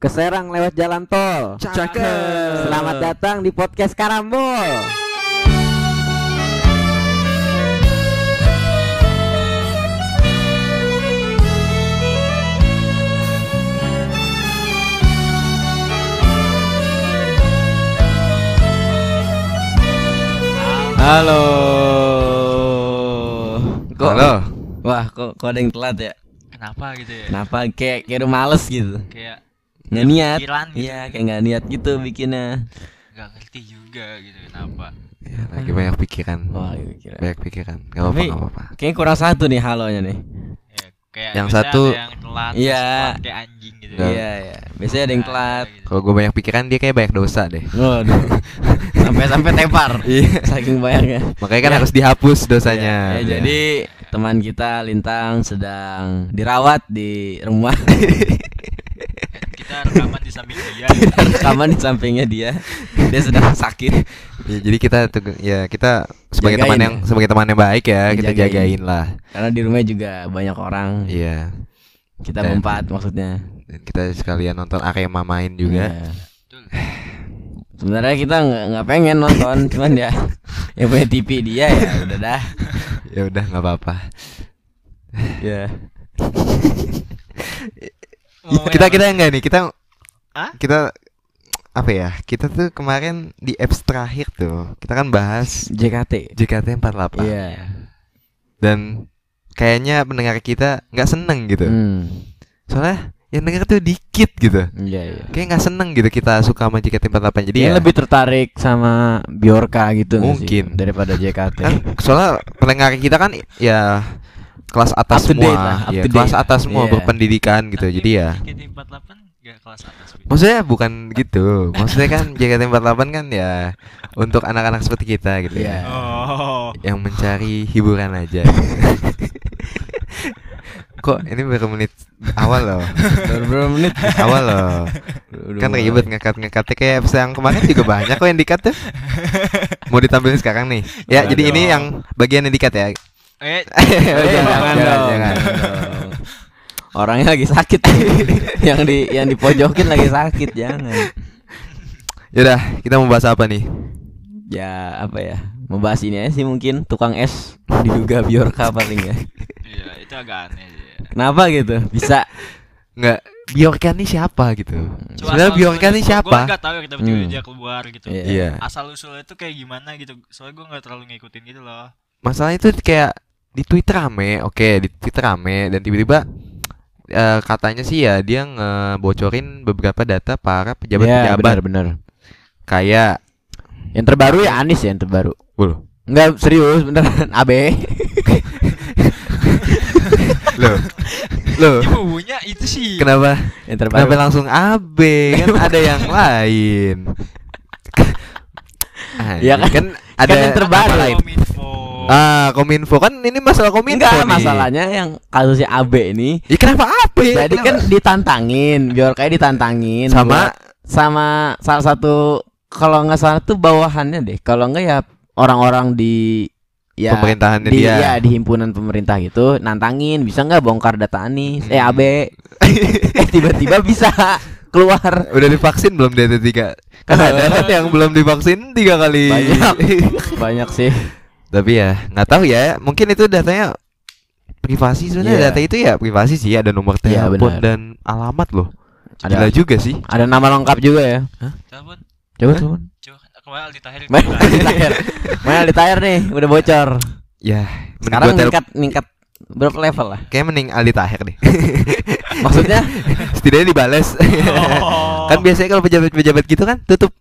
ke Serang lewat jalan tol. Cakep. Selamat datang di podcast Karambol. Halo. Kok, Halo. Wah, kok, kok ada yang telat ya? Kenapa gitu ya? Kenapa kayak kayak udah males gitu? Kayak Nggak niat. pikiran gitu. Iya, kayak nggak niat gitu bikinnya. nggak ngerti juga gitu kenapa. Ya, lagi banyak pikiran. Wah, iya, kira. Banyak pikiran. Gak apa-apa, Tapi gak apa-apa. kayaknya kurang satu nih halonya nih. Ya, kayak Yang satu- yang telat, Iya. kayak anjing gitu. Nggak. Iya, iya. Biasanya ada yang telat. Gitu. Kalau gue banyak pikiran dia kayak banyak dosa deh. Waduh. sampai sampai tepar. Iya. Saking banyaknya. Makanya kan Ya. harus dihapus dosanya. Ya, jadi teman kita Lintang sedang dirawat di rumah. Kita rekaman di samping dia. Rekaman di sampingnya dia. Dia sedang sakit. Ya, jadi kita tuh ya kita sebagai Jagain teman yang ya. sebagai teman yang baik ya, kita jagain lah. Karena di rumah juga banyak orang. Iya. Kita Dan- berempat maksudnya. Dan kita sekalian nonton Arema main juga. Iya. Betul. Sebenarnya kita nggak nggak pengen nonton, cuman ya yang punya TV dia ya udah dah. Ya udah nggak apa-apa. Ya. Ngomongin kita apa? kita enggak nih, kita Hah? kita apa ya? Kita tuh kemarin di apps terakhir tuh, kita kan bahas JKT. JKT48. Iya. Dan kayaknya pendengar kita nggak seneng gitu. Hmm. Soalnya yang denger tuh dikit gitu. Iya, iya. Kayak nggak seneng gitu kita suka sama JKT48. Jadi Dia ya lebih tertarik sama Bjorka gitu nggak sih? Mungkin. daripada JKT. kan soalnya pendengar kita kan ya kelas atas Up to date semua, lah, up ya, to kelas date. atas semua Iya. berpendidikan gitu. Tapi Jadi ya JKT48 nggak kelas atas. Maksudnya bukan gitu. Maksudnya kan JKT48 kan ya untuk anak-anak seperti kita gitu Iya. ya. Oh. Yang mencari hiburan aja. Kok ini baru menit awal loh. Baru berapa menit? Awal loh. Udah Kan ribet ngekat-ngekatnya kayak episode yang kemarin juga banyak kok yang dikat tuh. Mau ditampilin sekarang nih. Ya, Jangan jadi ini yang bagian yang dikat ya. Eh, Eh, jangan, jangan, jangan, dong. jangan. dong. Orangnya lagi sakit. yang di yang dipojokin lagi sakit, jangan. Yaudah, kita mau bahas apa nih? Ya, apa ya? Membahas ini aja sih mungkin tukang es diduga Bjorka paling ya. iya itu agak aneh sih. ya. Kenapa gitu? Bisa Nggak, Bjorka nih siapa gitu? Coba Sebenarnya usulnya- nih siapa? Gua nggak tahu ya tiba-tiba Hmm. dia keluar gitu. Iya. Iya. Asal usulnya itu kayak gimana gitu. Soalnya gue nggak terlalu ngikutin gitu loh. Masalah itu kayak di Twitter rame, oke di Twitter rame dan tiba-tiba eh, katanya sih ya dia ngebocorin beberapa data para Ya, pejabat-pejabat benar. kayak Yang terbaru ya Anis ya yang terbaru. Wuh, Enggak serius beneran AB. loh, loh, Ini bumbunya itu sih. kenapa? yang terbaru. Kenapa langsung AB kan ada yang lain? Ah, Ya kan- kan ada yang terbaru. lain. Ah, kominfo kan ini masalah kominfo Enggak, nih. masalahnya yang kasusnya AB ini Ya kenapa AB? Jadi kan Kenapa? ditantangin, Bjorka ditantangin Sama- buat- sama salah satu kalau nggak salah tuh bawahannya deh. Kalau nggak ya orang-orang di ya Pemerintahannya di, dia. ya, di himpunan pemerintah gitu nantangin bisa nggak bongkar data Anis eh AB eh tiba-tiba bisa keluar Udah divaksin belum dia tiga? Kan ada kan yang belum divaksin tiga kali. banyak banyak sih Tapi ya nggak tahu ya. Mungkin itu datanya privasi sebenarnya Iya. data itu ya privasi sih. Ada nomor Iya, telepon benar. dan alamat loh. Ada- Gila juga sih. ada nama lengkap juga ya Telepon. coba Hah? telepon Coba kemarin Aldi Tahir. Main di tayar Main di tayar nih udah bocor Ya. sekarang meningkat meningkat berapa level lah Kayak mending Aldi Tahir deh. maksudnya Setidaknya dibales. Oh. kan biasanya kalau pejabat-pejabat gitu kan tutup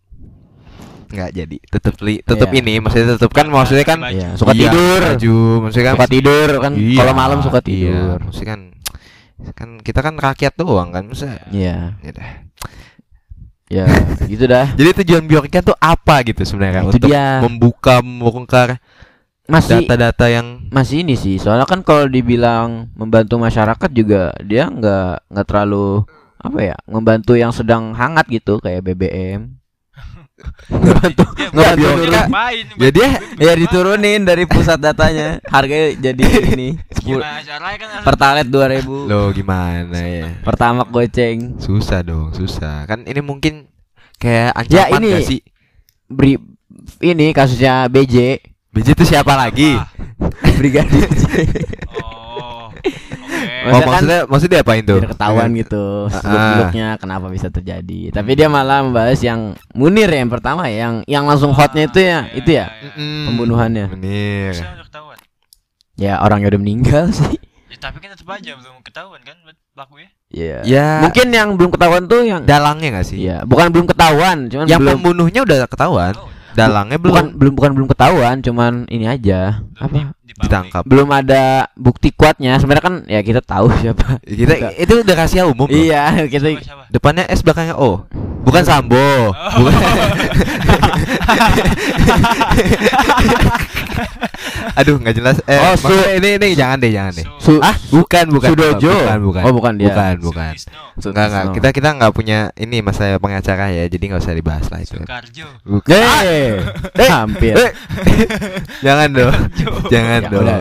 nggak jadi tutup li tutup Iya. ini maksudnya tutup kan maksudnya kan. Iya, suka Iya, tidur baju maksudnya kan suka tidur kan Iya, kalau malam suka iya, tidur maksudnya kan kan kita kan rakyat doang kan maksudnya iya ya dah. ya gitu dah Jadi tujuan Bjorka tuh apa gitu sebenarnya untuk dia. membuka membongkar masih data-data yang masih ini sih soalnya kan kalau dibilang membantu masyarakat juga dia nggak nggak terlalu apa ya membantu yang sedang hangat gitu kayak BBM Ngebantu Dia ngebantu dia nurun. ngapain? Ya dia Ya diturunin dari pusat datanya. Harganya jadi ini 10 Gimana caranya kan harus- Pertalite 2000. lo gimana ya? Pertama goceng. Susah dong, susah. Kan ini mungkin kayak Ya, ancaman ini- gak sih? Bri ini kasusnya BJ BJ itu siapa lagi? Ah, Brigadir. Oh, Maksudnya kan- maksudnya maksudnya diapain tuh? Biar ketahuan gitu Ah. seluk-beluknya kenapa bisa terjadi. Tapi dia malah membahas yang Munir ya yang pertama ya, yang yang langsung hotnya itu ya, Ah, itu ya. Mm-mm. Pembunuhannya. Ketahuan. Ya orangnya udah meninggal sih. Ya, tapi kan tetap aja belum ketahuan kan pelakunya. Iya. Ya, Mungkin yang belum ketahuan tuh yang dalangnya gak sih? Iya, bukan belum ketahuan, cuman Yang belum pembunuhnya udah ketahuan. Oh, Dalangnya bukan belum belum bukan belum ketahuan, cuman ini aja. belum Apa? ditangkap. Belum ada bukti kuatnya. Sebenarnya kan ya kita tahu siapa. Kita itu udah rahasia umum. loh. Iya, kita Siapa, siapa? Depannya S belakangnya O. Bukan Sambo. Oh. Bukan. Aduh, nggak jelas. Eh, Oh, Su- ini ini jangan deh, jangan deh. Su- Ah, bukan, bukan. Sudojo. Bukan, bukan. Oh, bukan dia. Bukan, bukan. Sutisno, Enggak, enggak. Kita kita nggak punya ini masalah pengacara ya, jadi nggak usah dibahas lah itu. Soekarjo. Bukan. Eh, hampir. Eh, jangan dong. jangan Ya, dong. udah.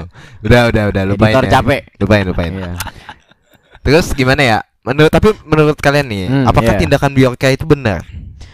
Udah, udah, lupain. Editor ya. capek. Lupain, lupain. Iya. Terus gimana ya? Menurut tapi menurut kalian nih, Hmm, apakah iya. tindakan Bjorka itu benar?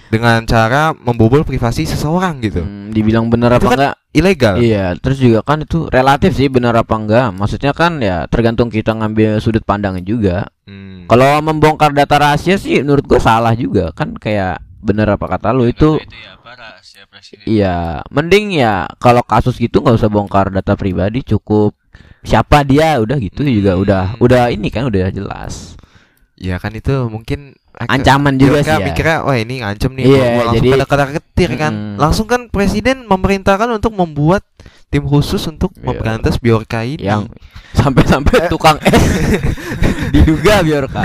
Dengan cara membobol privasi seseorang gitu. Hmm, dibilang bener apa kan enggak? Ilegal. Iya, terus juga kan itu relatif sih benar apa enggak. Maksudnya kan ya tergantung kita ngambil sudut pandangnya juga. Hmm. Kalau membongkar data rahasia sih menurut gua salah juga kan kayak bener apa kata lu itu itu ya apa rahasia presiden. iya mending ya kalau kasus gitu nggak usah bongkar data pribadi cukup siapa dia udah gitu juga Hmm. udah udah ini kan udah jelas Ya kan itu mungkin ancaman juga sih ya. mikirnya wah ini ngancem nih mau langsung jadi- kata ketir kan langsung kan presiden memerintahkan untuk membuat tim khusus untuk Iya. memberantas Bjorka ini yang sampai-sampai tukang es diduga Bjorka.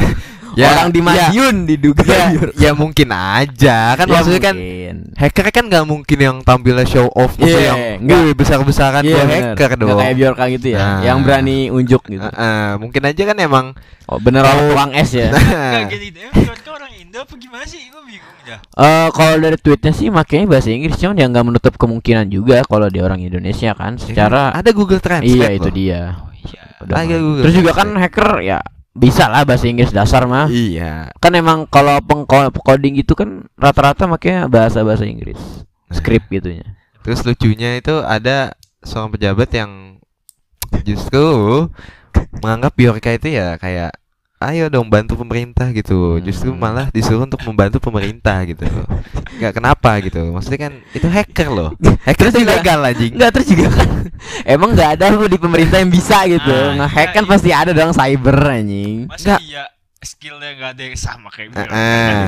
Ya, Orang di ya. Madiun diduga ya, ya mungkin aja kan Ya, maksudnya kan mungkin. hacker kan nggak mungkin yang tampilnya show off maksudnya Iya, yang nggak. wih, besar-besaran Iya, buat bener. hacker dong kayak Bjorka gitu ya, Nah. yang berani unjuk gitu. Eh, eh, mungkin aja kan emang Oh, bener orang tukang es ya. Enggak gini deh. Mereka orang Indo apa gimana sih? Gue bingung dah. Eh kalau dari tweetnya sih makanya bahasa Inggris cuman ya nggak menutup kemungkinan juga kalau dia orang Indonesia kan secara ada Google Translate iya itu dia. Oh iya. Udah. Google Terus juga kan hacker ya bisa lah bahasa Inggris dasar mah. iya Kan emang kalau pengcoding gitu kan rata-rata makanya bahasa bahasa Inggris. Script gitunya. Terus lucunya itu ada seorang pejabat yang justru menganggap Bjorka itu ya kayak ayo dong bantu pemerintah gitu. Justru Hmm. malah disuruh untuk membantu pemerintah gitu. Enggak kenapa gitu. Maksudnya kan itu hacker loh. Hacker itu juga- ilegal anjing. Enggak terus juga kan emang nggak ada lu di pemerintah yang bisa gitu. Ah, Nge-hack iya, kan iya. pasti ada dong cyber anjing. Masa Nggak. iya skillnya nggak ada yang sama kayak Eh, Bjorka?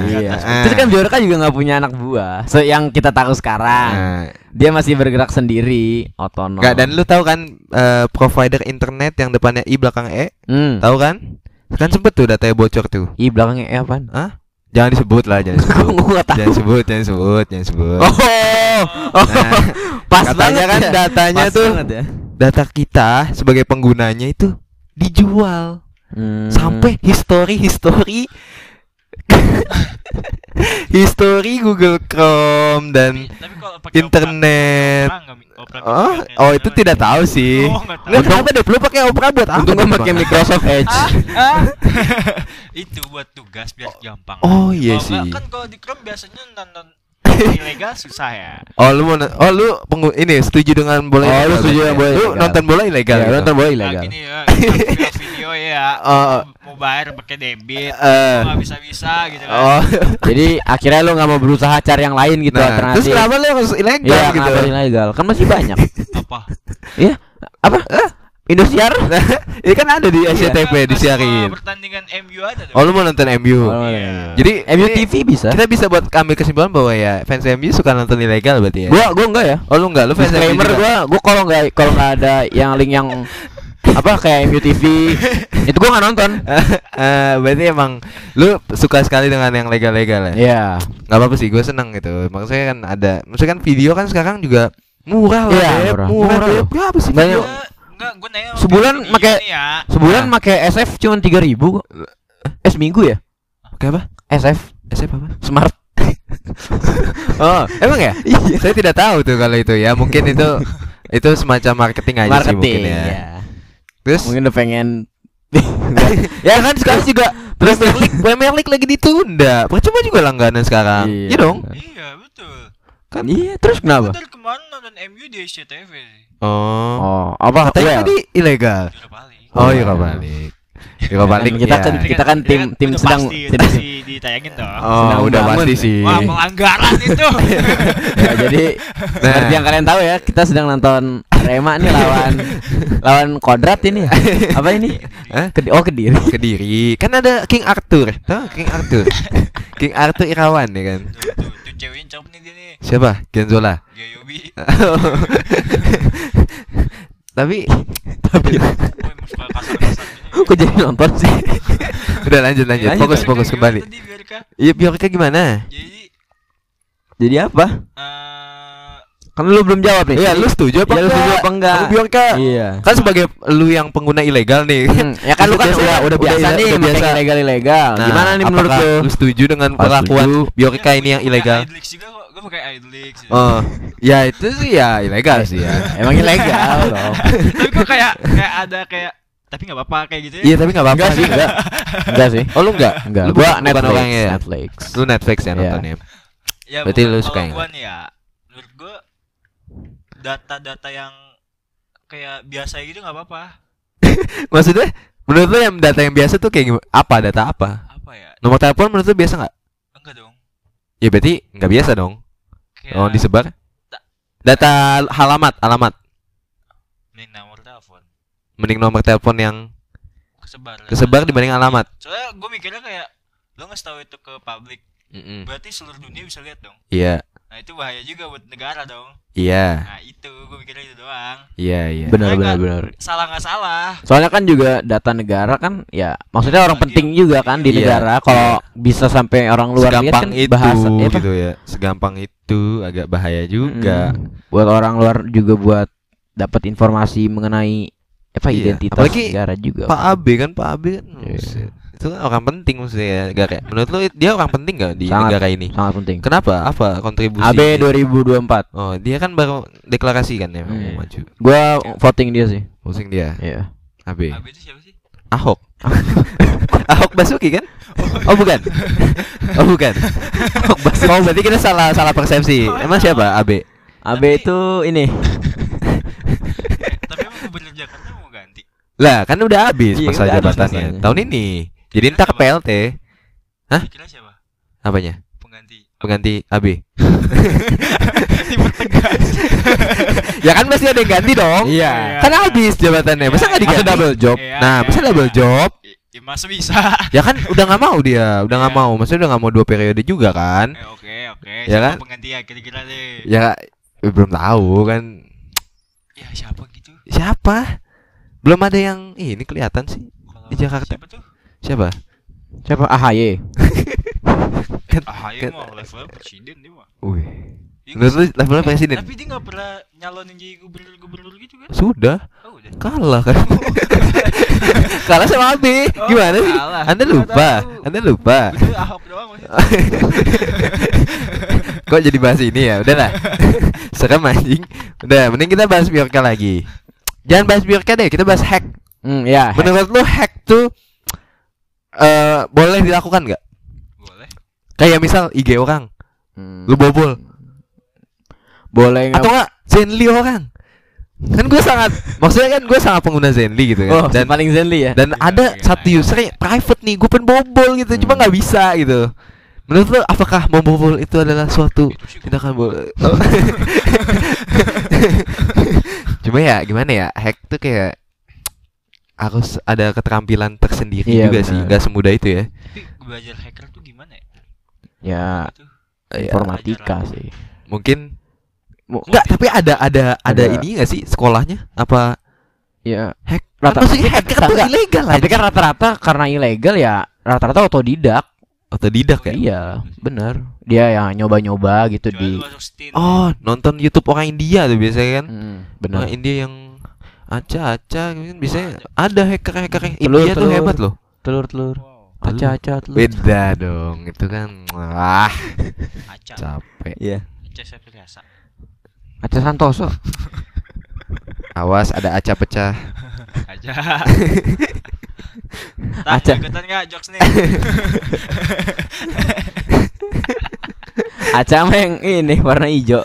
di Iya. Ah. Terus kan Bjorka juga nggak punya anak buah. So yang kita tahu sekarang. Nah, Dia masih bergerak sendiri, otonom. Enggak dan lu tahu kan eh, provider internet yang depannya i belakang e, Hmm. tahu kan? Kan sempet tuh datanya bocor tuh. Ih belakangnya E apaan? Jangan disebut lah, jangan disebut. Jangan sebut, jangan sebut, jangan sebut. Oh, oh, Nah, pas katanya banget kan ya. datanya Pas tuh ya. data kita sebagai penggunanya itu dijual Hmm. sampai history history Google Chrome dan Tapi- tapi kalau pakai internet. Opera, oh oh itu tidak tahu sih Oh, nggak tahu. Nggak kenapa deh lu pakai Opera buat apa Untung gue pakai Microsoft Edge. itu buat tugas biar gampang. oh iya sih kan kalau di Chrome biasanya nonton ilegal susah ya. oh lu mau oh lu penggu- ini setuju dengan bola Oh, lu setuju dengan ya? bola lu ilegal. nonton bola ilegal Ya, nonton bola Nah, ilegal. gini ya, video ya, Oh. mau bayar pakai debit, Eh. nggak bisa bisa gitu kan. oh Jadi akhirnya lu nggak mau berusaha cari yang lain gitu nah alternatif. terus kenapa lu harus ilegal Iya, gitu kenapa ilegal? Kan masih banyak. Apa? Iya. Apa? Indosiar? Ini kan ada di SCTV nggak disiarin Pertandingan MU ada tuh. oh lu mau nonton MU Oh, Iya. Jadi MU ini TV bisa. kita bisa buat ambil kesimpulan bahwa ya fans MU suka nonton ilegal berarti ya. Gua gua enggak ya. oh lu enggak, lu fans MU Disclaimer gua gua kalau nggak kalau nggak ada yang link yang apa kayak MU TV itu gua nggak nonton. Eh, berarti emang lu suka sekali dengan yang legal-legal ya? Iya. Nggak apa-apa sih, gue seneng gitu. Maksudnya kan ada, maksudnya kan video kan sekarang juga murah lah, Iya, Beb. murah. murah, Murah? Enggak, enggak, gue nanya sama Sebulan pakai- ya. Sebulan Nah. pakai SF cuma 3000 kok. Eh seminggu ya? Oke apa? SF SF apa? Smart. Oh, emang ya? Saya tidak tahu tuh kalau itu ya. Mungkin itu itu semacam marketing aja sih mungkin Marketing ya. ya. Terus Mungkin udah pengen ya kan sekarang juga Premier League Premier League lagi ditunda. Percuma juga langganan sekarang. Iya. Iya dong. Iya betul. Kan Iya, terus kenapa? Kemarin nonton MU di SCTV sih. Oh. Oh, apa Katanya Well, tadi ilegal. Oh, iya balik. Iya balik. Kita ya. kan kita kan tim Udah tim sedang pasti, sedang pasti ditayangin toh. Oh, sedang udah bangun. pasti sih. Wah, pelanggaran itu. ya, jadi Nah. seperti yang kalian tahu ya, kita sedang nonton Arema nih lawan lawan Kodrat ini. ya. Apa ini? Hah? Oh Kediri. Kediri. Kan ada King Arthur. Tahu King Arthur? King Arthur Irawan ya kan. Ceweknya cakep nih dia nih. Siapa? Genzola. Tapi Oh, emang suka kasar-kasar gini. Kok jadi nonton sih? udah lanjut lanjut. Fokus fokus kembali. Iya, Biorka gimana? Jadi Jadi apa? eh Kan lu belum jawab nih. Iya, lu setuju apa Iya, lu enggak? setuju apa enggak? Sama Biorka. Iya. Kan sebagai lu yang pengguna ilegal nih. Hmm, ya kan lu kan Biasa- udah udah biasa udah nih biasa. pakai ilegal ilegal. Nah, Gimana nih menurut lu? Lu setuju dengan perlakuan Iya, ini yang ilegal? Pakai Idlix juga kok. Gue pakai Idlix. Oh, ya itu sih ya ilegal sih ya. Emang ilegal loh. Tapi kok kayak kayak ada kayak tapi nggak apa-apa kayak gitu ya. Iya, tapi enggak apa-apa sih, enggak. Enggak sih. Oh, lu enggak? Enggak. Lu Gua Netflix. orangnya ya? Netflix. Lu Netflix ya Iya. nontonnya. Ya, Berarti lu suka kalau yang gua nih ya. Menurut gua data-data yang kayak biasa gitu nggak apa-apa. Maksudnya menurut lu yang data yang biasa tuh kayak gimana? Apa data apa? Apa ya? Nomor telepon menurut lu biasa nggak? Enggak dong. Ya berarti nggak biasa dong. Kayak Oh disebar? Da- Data alamat, alamat. mending nomor telepon Mending nomor telepon yang kesebar. kesebar dibanding alamat. Soalnya gue mikirnya kayak lo nggak tahu itu ke publik, Mm-mm. berarti seluruh dunia bisa lihat dong. Iya, Nah itu bahaya juga buat negara dong. iya, Nah itu gue iya, iya. Benar benar benar. Salah nggak salah. Soalnya kan juga data negara kan ya maksudnya orang Lagi penting juga kan di Iya. negara kalau bisa sampai orang luar lihat kan itu bahasa eh, apa? gitu ya. Segampang itu agak bahaya juga. Mm-mm. Buat orang luar juga buat dapat informasi mengenai apa Iya, identitas apalagi negara juga. Pak AB kan, Pak AB kan. Iya. Itu kan orang penting maksudnya ya negara. Menurut lu dia orang penting gak di Sangat. negara ini? Sangat penting. Kenapa? Apa kontribusi? AB 2024. Oh, dia kan baru deklarasi kan ya mau Hmm. maju. Gua voting dia sih. Pusing dia. Iya. AB. AB itu siapa sih? Ahok. Ahok Basuki kan? Oh bukan. Oh bukan. Ahok Basuki. Oh berarti kita salah salah persepsi. Emang siapa AB? AB itu ini. Tapi emang gubernur Jakarta mau ganti. Lah kan udah habis Iya, masa habis jabatannya. Tahun ini. Jadi entar ke PLT. Hah? Kira siapa? Apanya? Pengganti. Pengganti AB. Dipertegas. ya kan pasti ada yang ganti dong. Iya. Kan habis jabatannya. Masa nggak Iya, diganti? Masa double job? Iya, Nah, iya, masa double job? Ya masa bisa. Ya kan udah nggak mau dia, udah nggak Iya. mau. Maksudnya udah nggak mau dua periode juga kan? Eh, Oke oke. Ya kan? Penggantinya kira-kira deh. Ya eh, belum tahu kan. Ya siapa gitu? Siapa? Belum ada yang ini kelihatan sih. Di Jakarta. Siapa tuh? Siapa? Siapa AHY? Kan, Ah, kan- mah level presiden dia mah. Wih. Iya Menurut lu nggak sih? levelnya presiden? Tapi dia nggak pernah nyalonin jadi gubernur-gubernur gitu kan? Sudah Oh udah. kalah kan. kalah sama AB. Oh, Gimana sih? kalah. Anda lupa. tahu. Anda lupa. Udah Ahok doang. Kok jadi bahas ini ya? Udahlah. Serem anjing. Udah, mending kita bahas Biorka lagi. Jangan bahas Biorka deh, kita bahas hack. Hmm, ya. Menurut lu hack tuh eh boleh dilakukan nggak? Boleh. Kayak misal IG orang, Hmm. lu bobol boleh nggak? atau enggak Zenly orang. Kan gue sangat maksudnya kan gue sangat pengguna Zenly gitu Oh, kan. dan Dan paling zenly ya. dan Iya, ada iya, satu user yang private nih, gue pengen bobol gitu, cuma Hmm. nggak bisa gitu. Menurut lu apakah membobol itu adalah suatu tindakan boleh? cuma ya gimana ya, hack tuh kayak harus ada keterampilan tersendiri Iya, juga sih, benar. nggak semudah itu ya. Tapi belajar hacker tuh gimana ya? Ya, Itu. Ya, informatika sih. mungkin Mu- Enggak, tapi ada ada ada, Ada. ini nggak sih sekolahnya? Apa Ya, hack? Rata- Kan maksudnya tapi hacker kan tuh enggak. ilegal tapi aja. kan rata-rata karena ilegal ya rata-rata otodidak. Otodidak ya? Iya, bener. Dia yang nyoba-nyoba gitu Coba di. Oh, nonton YouTube orang India tuh biasanya kan? Hmm, Orang bener. India yang acah-acah gitu kan biasanya ada hacker-hacker yang Telur, India tuh telur. hebat loh. Telur-telur. Aca-aca telut. Beda dong, itu kan wah Aca. capek. Iya. Aca Septriasa. Aca Santoso. Awas ada aca pecah. Aja. Aca. Aca. ikutan nggak jokes nih? Aca yang ini warna hijau.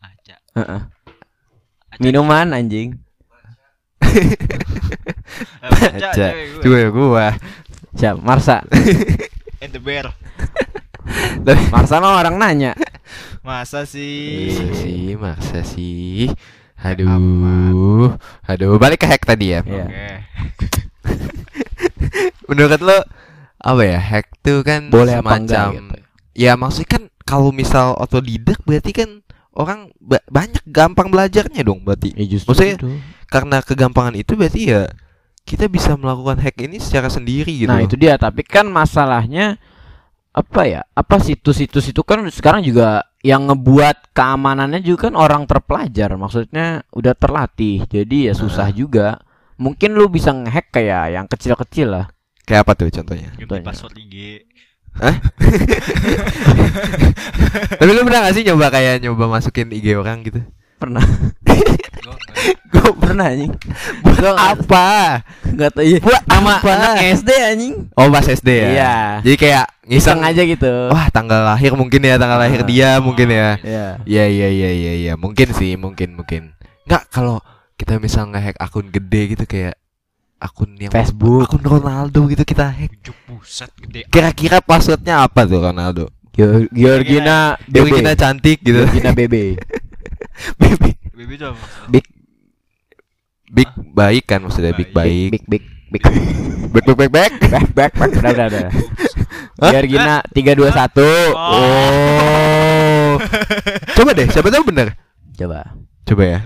Aca. Heeh. Aca. Minuman anjing. Aca. Aca. cewek gue. Gue gua. Siap, Marsa. And the bear. Marsa mah orang nanya. Masa sih? Iya sih, maksa sih. Aduh. Aduh, balik ke hack tadi ya. Iya. Oke. Menurut lo apa ya? Hack tuh kan Boleh apa enggak semacam gitu. Ya maksudnya kan kalau misal otodidak berarti kan orang ba- banyak gampang belajarnya dong berarti. Ya justru Maksudnya itu. karena kegampangan itu berarti ya kita bisa melakukan hack ini secara sendiri gitu. Nah, itu dia, tapi kan masalahnya apa ya? Apa situs-situs itu kan sekarang juga yang ngebuat keamanannya juga kan orang terpelajar. Maksudnya udah terlatih. Jadi ya susah juga. Mungkin lu bisa ngehack kayak yang kecil-kecil lah. Kayak apa tuh contohnya? Ganti Contohnya. password IG. Tapi lu pernah gak sih nyoba kayak nyoba masukin IG orang gitu? Pernah. Gue pernah anjing. Gua Apa? Enggak tahu iya. Buat Sama apa? anak SD anjing. Oh pas SD ya? Iya. Jadi kayak Iseng ngiseng aja gitu. Wah tanggal lahir mungkin ya tanggal lahir Ah. dia mungkin ya. Iya. Iya iya iya iya iya mungkin sih mungkin mungkin. Nggak kalau kita misal nge-hack akun gede gitu kayak akun yang Facebook. akun Ronaldo gitu kita hack. Buset gede. Kira-kira passwordnya apa tuh Ronaldo? Geo- Georgina Dewi BB. kita cantik gitu. Georgina BB. Itu apa? maksudnya? Big Big baik kan maksudnya big baik. big big big. Back back back back. back back back udah udah udah. Georgina 321. Oh. Coba deh, siapa tahu bener. Coba. Coba ya.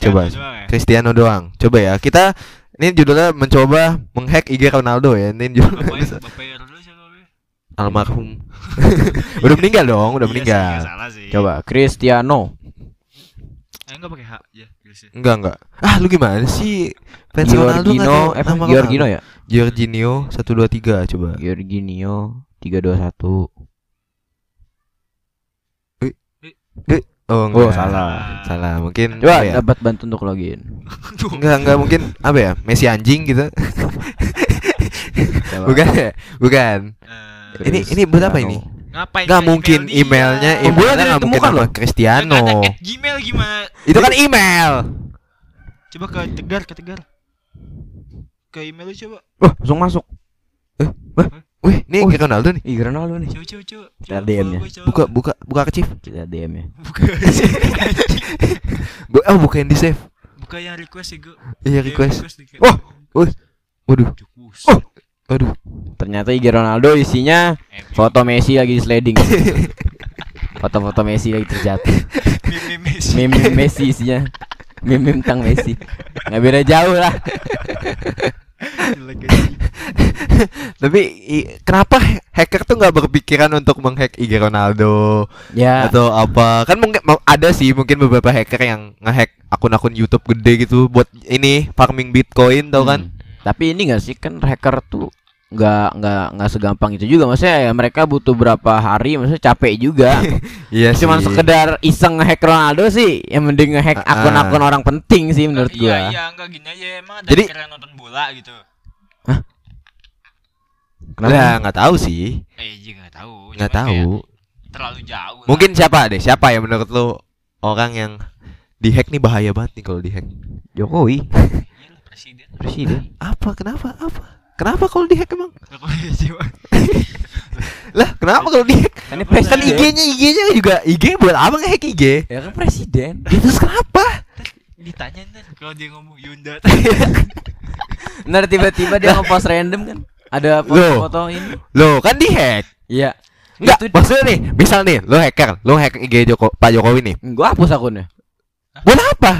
Coba. ya? Cristiano doang. Coba ya. Kita ini judulnya mencoba menghack IG Ronaldo ya. Ini judul Bapaknya bapaknya dulu siapa? Be? almarhum. udah meninggal dong, udah Iya sih, meninggal. salah sih. Coba Cristiano. Eh enggak pakai H ya, Chris. Enggak enggak. Ah, lu gimana sih? Fans Giorgino, eh, Giorgino ya? Giorginio 123 coba. Giorginio 321. Oh, Oh, enggak. salah. Salah. Mungkin Coba ya? dapat bantu untuk login. Enggak, enggak mungkin apa ya? Messi anjing gitu. Bukan ya? Bukan. Eh, Ini ini buat apa ini? ngapain Enggak ke mungkin email dia? emailnya, Oh, emailnya nggak mungkin loh. Cristiano. Gmail gimana? Itu kan email. Coba ke Tegar, ke Tegar. Ke email coba. Wah, langsung masuk. Wih, ini Oh. Ronaldo nih. Ih, Ronaldo nih. Coba coba coba. Kita gua coba. Buka buka buka ke Chief. Kita DM ya. Buka. Bu oh, buka yang di save. Buka yang request ya, gua. Iya, request. Wah, wah. Waduh. Oh. Waduh. Ternyata IG Ronaldo isinya foto Messi lagi di sliding. Foto-foto Messi lagi terjatuh. Meme Messi. Meme Messi isinya. Meme tentang Messi. Nggak beda jauh lah. Tapi i- kenapa ha- hacker tuh nggak berpikiran untuk menghack IG Ronaldo Ya. atau apa? Kan mungkin ada sih mungkin beberapa hacker yang ngehack akun-akun YouTube gede gitu buat ini farming Bitcoin tau kan? Hmm. Tapi ini gak sih kan hacker tuh nggak nggak nggak segampang itu juga maksudnya ya mereka butuh berapa hari maksudnya capek juga Iya cuman sih. sekedar iseng ngehack Ronaldo sih yang mending ngehack Ah, ah. akun-akun orang penting sih menurut Iya, gua iya, enggak gini aja emang ada Jadi- yang nonton bola gitu. kenapa Nah, nggak tahu sih. Eh, iya enggak tahu. Nggak tahu. Terlalu jauh. lah. Mungkin siapa deh? Siapa yang menurut lu orang yang dihack nih bahaya banget nih kalau dihack? Jokowi Iyalah, presiden. presiden Apa? Kenapa? Apa? Kenapa kalau dihack emang? Coba. Lah, kenapa kalau dihack? kan ini Kan presiden IG-nya IG-nya juga IG buat apa ngehack IG? ya kan presiden Itu kenapa? Ditanya ntar kalau dia ngomong Yunda. ntar tiba-tiba dia ngepost random kan ada foto-foto ini Loh, kan dihack. iya Enggak, Itu- maksudnya nih, misal nih, lo hacker, lo hack IG Joko, Pak Jokowi nih. gua hapus akunnya Buat apa?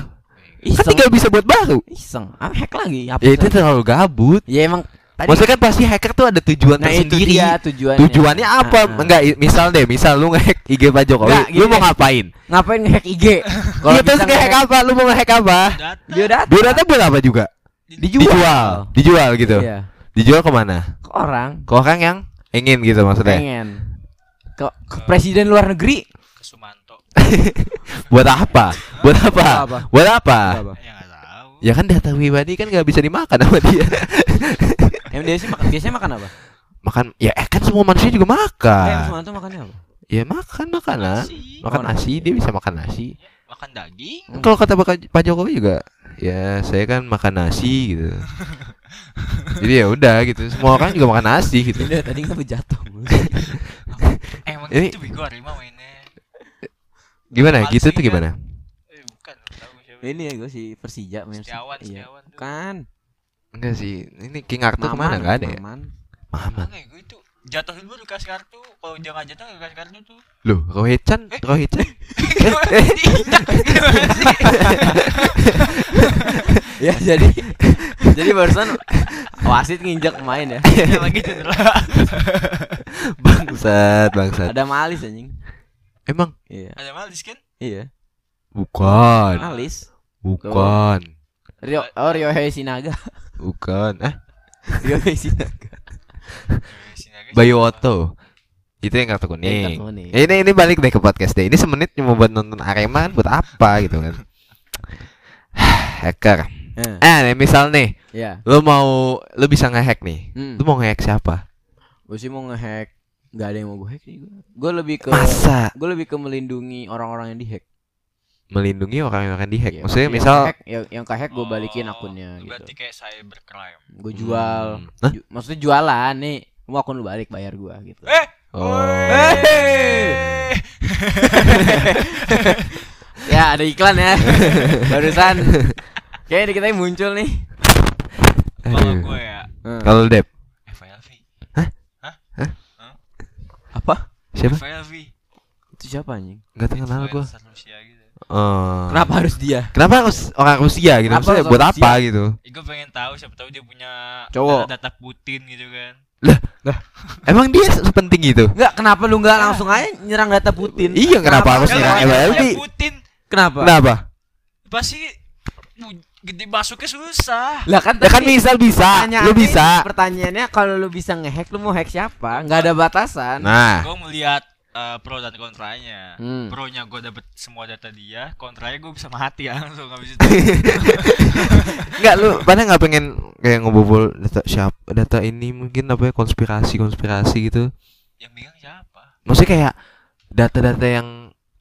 Kan iseng tinggal bisa buat baru. iseng ah, hack lagi hapus Ya itu terlalu gabut. ya emang tadi Maksudnya kan pasti hacker tuh ada tujuan nah itu tersendiri. dia tujuannya Tujuannya apa? Ah, ah. Enggak, misal deh, misal lu nge-hack IG Pak Jokowi, Enggak, lu mau ngapain? ngapain ngehack IG Iya terus nge-hack apa? Lu mau nge-hack apa? Data. dia data Biodata buat apa juga? dijual Dijual, dijual gitu. Iya. Dijual ke mana? ke orang Ke orang yang ingin gitu maksudnya. pengen ke, ke presiden luar negeri Ke Sumanto. Buat apa? Buat apa? Apa? Buat apa? Apa? Ya. Ya kan data pribadi kan nggak bisa dimakan sama dia. Emang dia sih makan, biasanya makan apa? makan ya eh, kan semua manusia juga makan. Sumanto makannya apa? Ya makan makanan. Nasi. Makan Oh, nasi, dia bisa makan nasi. Makan daging. Hmm. Kalau kata Pak Jokowi juga ya saya kan makan nasi gitu. Jadi ya udah gitu. Semua orang juga makan nasi gitu. Ini tadi nggak jatuh. Eh, emang Ini- itu bego harimau mainnya. Gimana? Gitu tuh kan? gimana? Eh, bukan. nggak Tahu siapa. Ini ya gue si Persija main Setiawan, Iya. Setiawan. Kan. Enggak sih. Ini King Arthur ke mana? Enggak ada ya? Maman. Maman. Oke, gue itu jatuhin dulu dikasih kartu. Kalau dia nggak jatuh nggak kasih kartu tuh. Loh, Rohit-chan, Eh. Rohit-chan. ya jadi jadi barusan wasit nginjak main ya. Ya lagi cedera. bangsat, bangsat. Ada malis anjing. Emang Iya. Ada malis kan? Iya. bukan. Malis. Bukan. Rio oh Rio Sinaga. Bukan. Eh, Rio Sinaga. Bayu Otto. Itu yang kartu kuning. Ya, ini ini balik deh ke podcast deh. Ini semenit cuma buat nonton Arema kan buat apa gitu kan. Hacker. Eh, Eh, nih, misal nih, ya. lu mau lu bisa ngehack nih. Hmm. Lu mau ngehack siapa? Gue sih mau ngehack Gak ada yang mau gue hack sih gue Gue lebih ke Masa Gue lebih ke melindungi orang-orang yang dihack melindungi orang yang akan dihack? Iya, Maksudnya yang misal kehack- yang, yang kehack gue balikin Oh, akunnya gitu Berarti kayak cybercrime. Gue jual Hmm. Hah? Ju- Maksudnya jualan nih Mau akun lu balik bayar gue gitu Eh, Oh. Wey. Ya ada iklan ya Barusan Kayaknya kita muncul nih Kalau Aduh. gue ya Hmm. Kalau Dep, FLV. siapa? FLV. Itu siapa anjing? Enggak kenal gua. Influencer Rusia gitu. Oh. Kenapa harus dia? Kenapa harus orang Rusia gitu? Kenapa Maksudnya harus buat orang apa gitu? Eh, gue pengen tahu siapa tahu dia punya Cowok. data Putin gitu kan. Emang dia sepenting itu? Enggak, kenapa lu enggak langsung aja nyerang data Putin? Iya, kenapa harus Kalau nyerang MLB? Putin Kenapa? Kenapa? pasti gede masuknya susah. Lah kan Ya kan misal bisa, lu bisa. Pertanyaannya kalau lu bisa ngehack lu mau hack siapa? Enggak ada batasan. Nah, Gue melihat eh, pro dan kontranya. Hmm. Pro-nya gue dapet semua data dia, kontranya gue bisa mati langsung habis itu. enggak lu pada nggak pengen kayak ngebobol data siapa data ini mungkin apa ya konspirasi konspirasi gitu. Yang bingung siapa? Maksudnya kayak data-data yang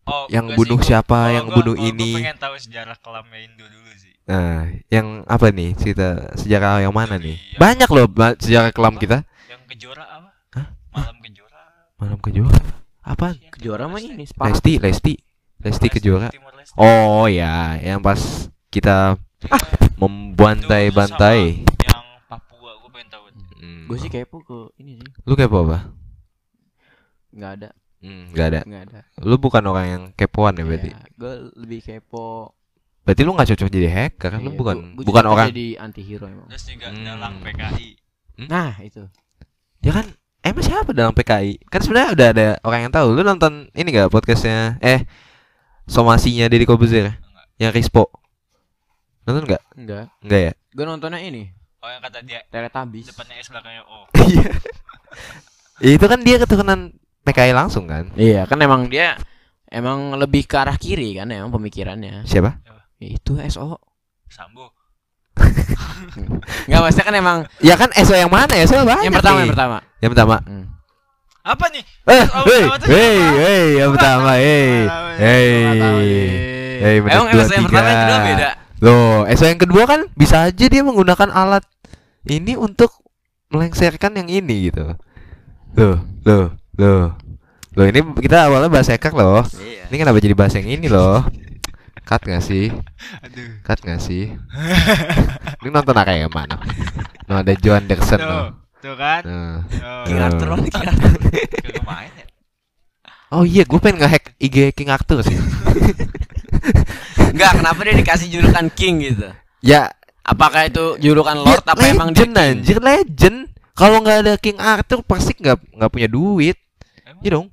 Oh, Yang sih, bunuh gua- siapa, kalau yang gua- bunuh kalau ini. Gue pengen tahu sejarah kelamnya Indo dulu sih. nah, yang apa nih cerita sejarah yang mana nih? Iya. Banyak loh sejarah kelam kita. Yang kejora apa? Hah? Malam kejora. Malam kejora. Apaan? Yang Kejora mah ini sepakat. Lesti, Lesti, Lesti kejora. Leste. Oh ya, yang pas kita Iya. membantai-bantai. Yang Papua gue pengen tahu. Hmm. Gue sih kepo ke ini sih. Lu kepo apa? Enggak ada, Hmm, gak ada. enggak ada. Lu bukan orang yang kepoan ya berarti. gue lebih kepo. Berarti lu nggak cocok jadi hacker, lu Iya, bukan gua- gua bukan orang. jadi anti-hero emang. Terus juga Hmm. dalang PKI. Nah, itu. Ya kan emang siapa dalam PKI? Kan sebenarnya udah ada orang yang tahu. Lu nonton ini gak podcastnya? Eh, somasinya Deddy Kobuzer yang Rispo. Nonton nggak? Enggak. Enggak ya? Gue nontonnya ini, Oh yang kata dia Teletubbies. depannya S belakangnya O. Iya. Ya, itu kan dia keturunan PKI langsung kan? Iya, kan emang dia emang lebih ke arah kiri kan emang pemikirannya. Siapa? Ya, itu SO. Sambo. Enggak, maksudnya kan emang Ya kan SO yang mana ya? Soalnya banyak. yang pertama nih. yang pertama. Yang pertama. Hmm. Apa nih? Eh, Oh, hei, siapa? hei, yang pertama, nih. hei, menit Emang dua, yang pertama yang kedua beda. Loh, SO yang kedua kan bisa aja dia menggunakan alat ini untuk melengsarkan yang ini gitu. Loh, loh, loh. Loh ini kita awalnya bahas hacker loh. Iya. Ini kenapa jadi bahas yang ini loh? Cut gak sih? Aduh. Cut gak sih? ini nonton Arema no. No ada Joe Anderson no. Tuh kan? Nah. Oh, King Iya. Arthur, mana King Arthur? Kagak main ya? Oh iya, gue pengen nge-hack IG King Arthur sih. Enggak, kenapa dia dikasih julukan King gitu? ya, Apakah itu julukan Lord ya, apa emang dia legend King? anjir legend. Kalau nggak ada King Arthur pasti nggak nggak punya duit. Emang, Iya dong.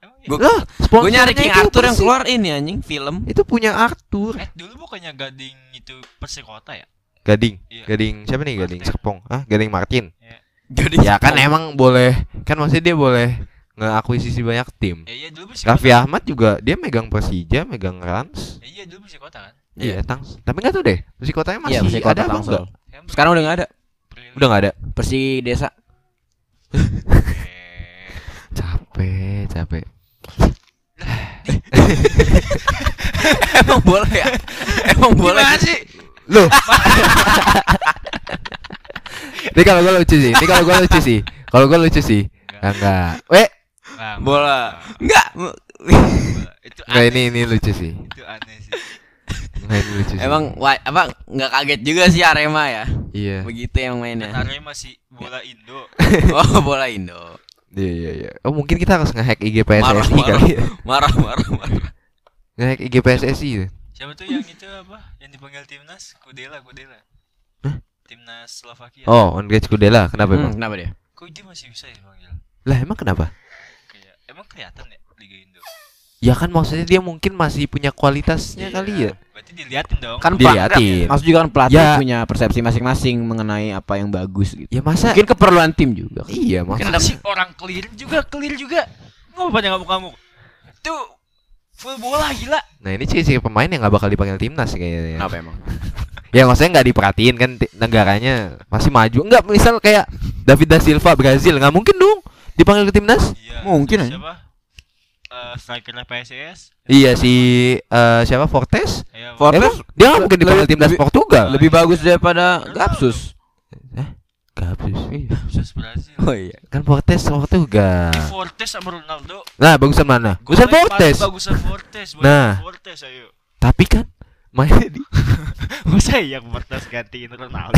emang iya? Gue sponsornya nyari King itu Arthur yang keluar ini anjing film. Itu punya Arthur. Eh dulu bukannya Gading itu Persikota ya? Gading. Iya. Gading siapa nih? Gading Martin. Serpong. Ah, Gading Martin. Iya. Jadi Ya kan emang boleh kan maksudnya dia boleh ngeakuisisi banyak tim. Eh, iya dulu masih Raffi kota. Ahmad juga dia megang Persija, megang Rans. Eh, iya dulu masih kota kan. Iya, Tangs. Tapi nggak tahu deh, Persi kotanya masih Iya, Persi Kota ada apa enggak? Sekarang udah nggak ada. Udah nggak ada. Persi Desa. Eh, Capek, capek. Emang boleh ya? Emang boleh Gimana sih? Loh. Ini kalau gue lucu sih. Ini kalau gue lucu sih. Kalau gue lucu sih. Enggak. enggak. Weh, Bola. Enggak. Itu enggak aneh ini ini lucu sih. Itu aneh sih. Enggak ini lucu sih. Emang wah, apa nggak kaget juga sih Arema ya? Iya. Begitu yang mainnya. Arema masih bola Indo. Oh, bola Indo. Iya iya iya. Oh, mungkin kita harus nge-hack IG PSSI Marah, kali ya. Marah, marah, marah. Nge-hack IG PSSI. ya. Siapa tuh yang itu apa? Yang dipanggil timnas? Kudela, Kudela. Timnas Slovakia. Oh, on Gage Kudela. Kenapa Hmm, emang? kenapa dia? Kok dia masih bisa ya panggil? Lah, emang kenapa? Kayak emang kelihatan ya Liga Indo. Ya kan maksudnya dia mungkin masih punya kualitasnya Iya, kali ya. Berarti diliatin dong. Kan Diliatin. pelatih. Maksud juga kan pelatih Ya. punya persepsi masing-masing mengenai apa yang bagus gitu. Ya masa Mungkin keperluan tim juga. Iya, Mungkin maksudnya ada sih orang clear juga, clear juga. Ngapa pada ngamuk-ngamuk? Tuh full bola gila. Nah ini ciri-ciri pemain yang nggak bakal dipanggil timnas sih kayaknya. Kenapa emang? Ya maksudnya nggak diperhatiin kan negaranya masih maju. Enggak misal kayak David da Silva Brazil nggak mungkin dong dipanggil ke timnas. Iya. Mungkin aja. Siapa? Eh strikernya PSIS. Iya si eh, siapa Fortes? Iya, Fortes Emang dia nggak mungkin dipanggil lebih- timnas lebih- Portugal. Lebih bagus daripada Gapsus. Gabus. Khusus Brazil. Oh iya. Kan Fortes Portugal. Di Fortes sama Ronaldo. Nah bagusan mana? Bagusan Fortes. Bagusan Fortes. Nah. Fortes ayo. Tapi kan mainnya di Masa yang Fortes gantiin Ronaldo?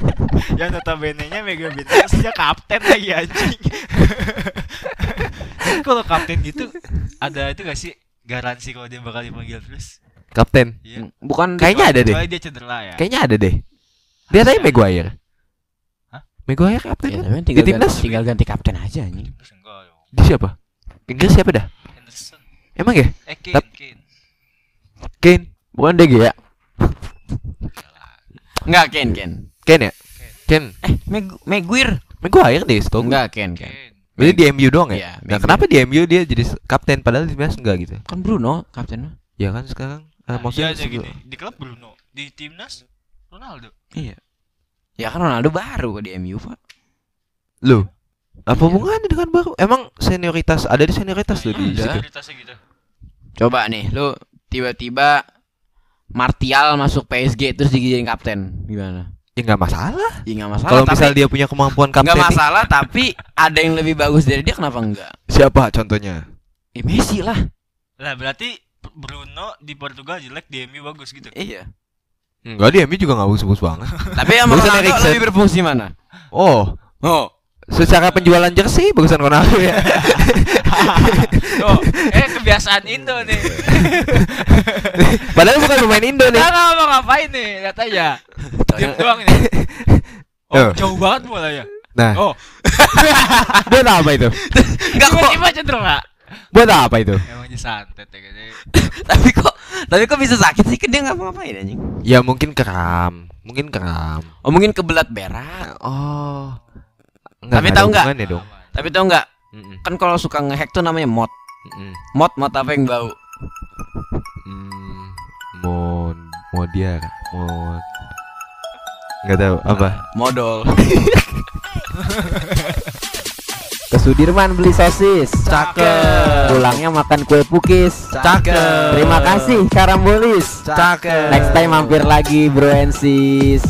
yang notabene-nya Mega Bintang sejak kapten lagi anjing. Kalau kapten gitu ada itu gak sih garansi kalau dia bakal dipanggil terus? kapten. Iya. Bukan Kayaknya ada deh. Dia cedera ya. Kayaknya ada deh. Dia tadi Maguire. Hah? Maguire kapten Ya, kan? tapi Di tinggal, timnas? ganti, tinggal ganti kapten aja anjing. Di siapa? Inggris siapa dah? Henderson. Emang ya? Eh Kane. Kane. Bukan DG ya? Enggak Ken Ken. Kane ya? Kane. Eh, Meg Maguire. Maguire deh, setahu. Enggak Ken Ken. Berarti di MU doang ya? Iya, nah, kenapa di MU dia jadi kapten padahal di timnas enggak gitu? Kan Bruno kaptennya. Ya kan sekarang eh, Nah, maksudnya iya gini. Di klub Bruno, di timnas Ronaldo. Iya. Ya kan Ronaldo baru di MU, Pak. Loh, apa Iya. hubungannya dengan baru? Emang senioritas ada di senioritas tuh di Iya, situ. senioritasnya gitu. Coba nih, lu tiba-tiba Martial masuk PSG terus dijadiin kapten. Gimana? Ya nggak masalah. Ya nggak masalah. Kalau misal dia punya kemampuan nggak kapten nih, masalah, tapi ada yang lebih bagus dari dia kenapa enggak? siapa contohnya? Ya Messi lah. Lah berarti Bruno di Portugal jelek, di MU bagus gitu. Iya. Enggak, di MU juga nggak bagus-bagus banget. Tapi Bagusan Ronaldo lebih berfungsi mana? Oh, Oh, secara penjualan jersey bagusan Ronaldo ya. Oh, eh kebiasaan Indo nih. Padahal bukan pemain Indo nih. Nah, nggak mau ngapain nih? Lihat aja. Diam doang nih. Oh, Oh. jauh banget bolanya. Nah, Oh, buat apa itu? enggak kok. tiba-tiba cedera. Buat apa itu? Emang dia santet ya gitu. tapi kok tapi kok bisa sakit sih? Dia nggak ngapain anjing. Ya mungkin kram, mungkin kram. Oh, mungkin kebelat berak. Oh. Tapi tahu nggak? Ya dong. Tapi tau nggak? Mm-mm, Kan kalau suka ngehack tuh namanya mod. mm-mm. Mod mod apa yang bau? Hmm, mod modiar, mod nggak tahu apa. Modal. Ke Sudirman beli sosis. Cakep. Pulangnya makan kue pukis. Cakep. Terima kasih Karambolis. Cakep. Next time mampir lagi Bro and Sis.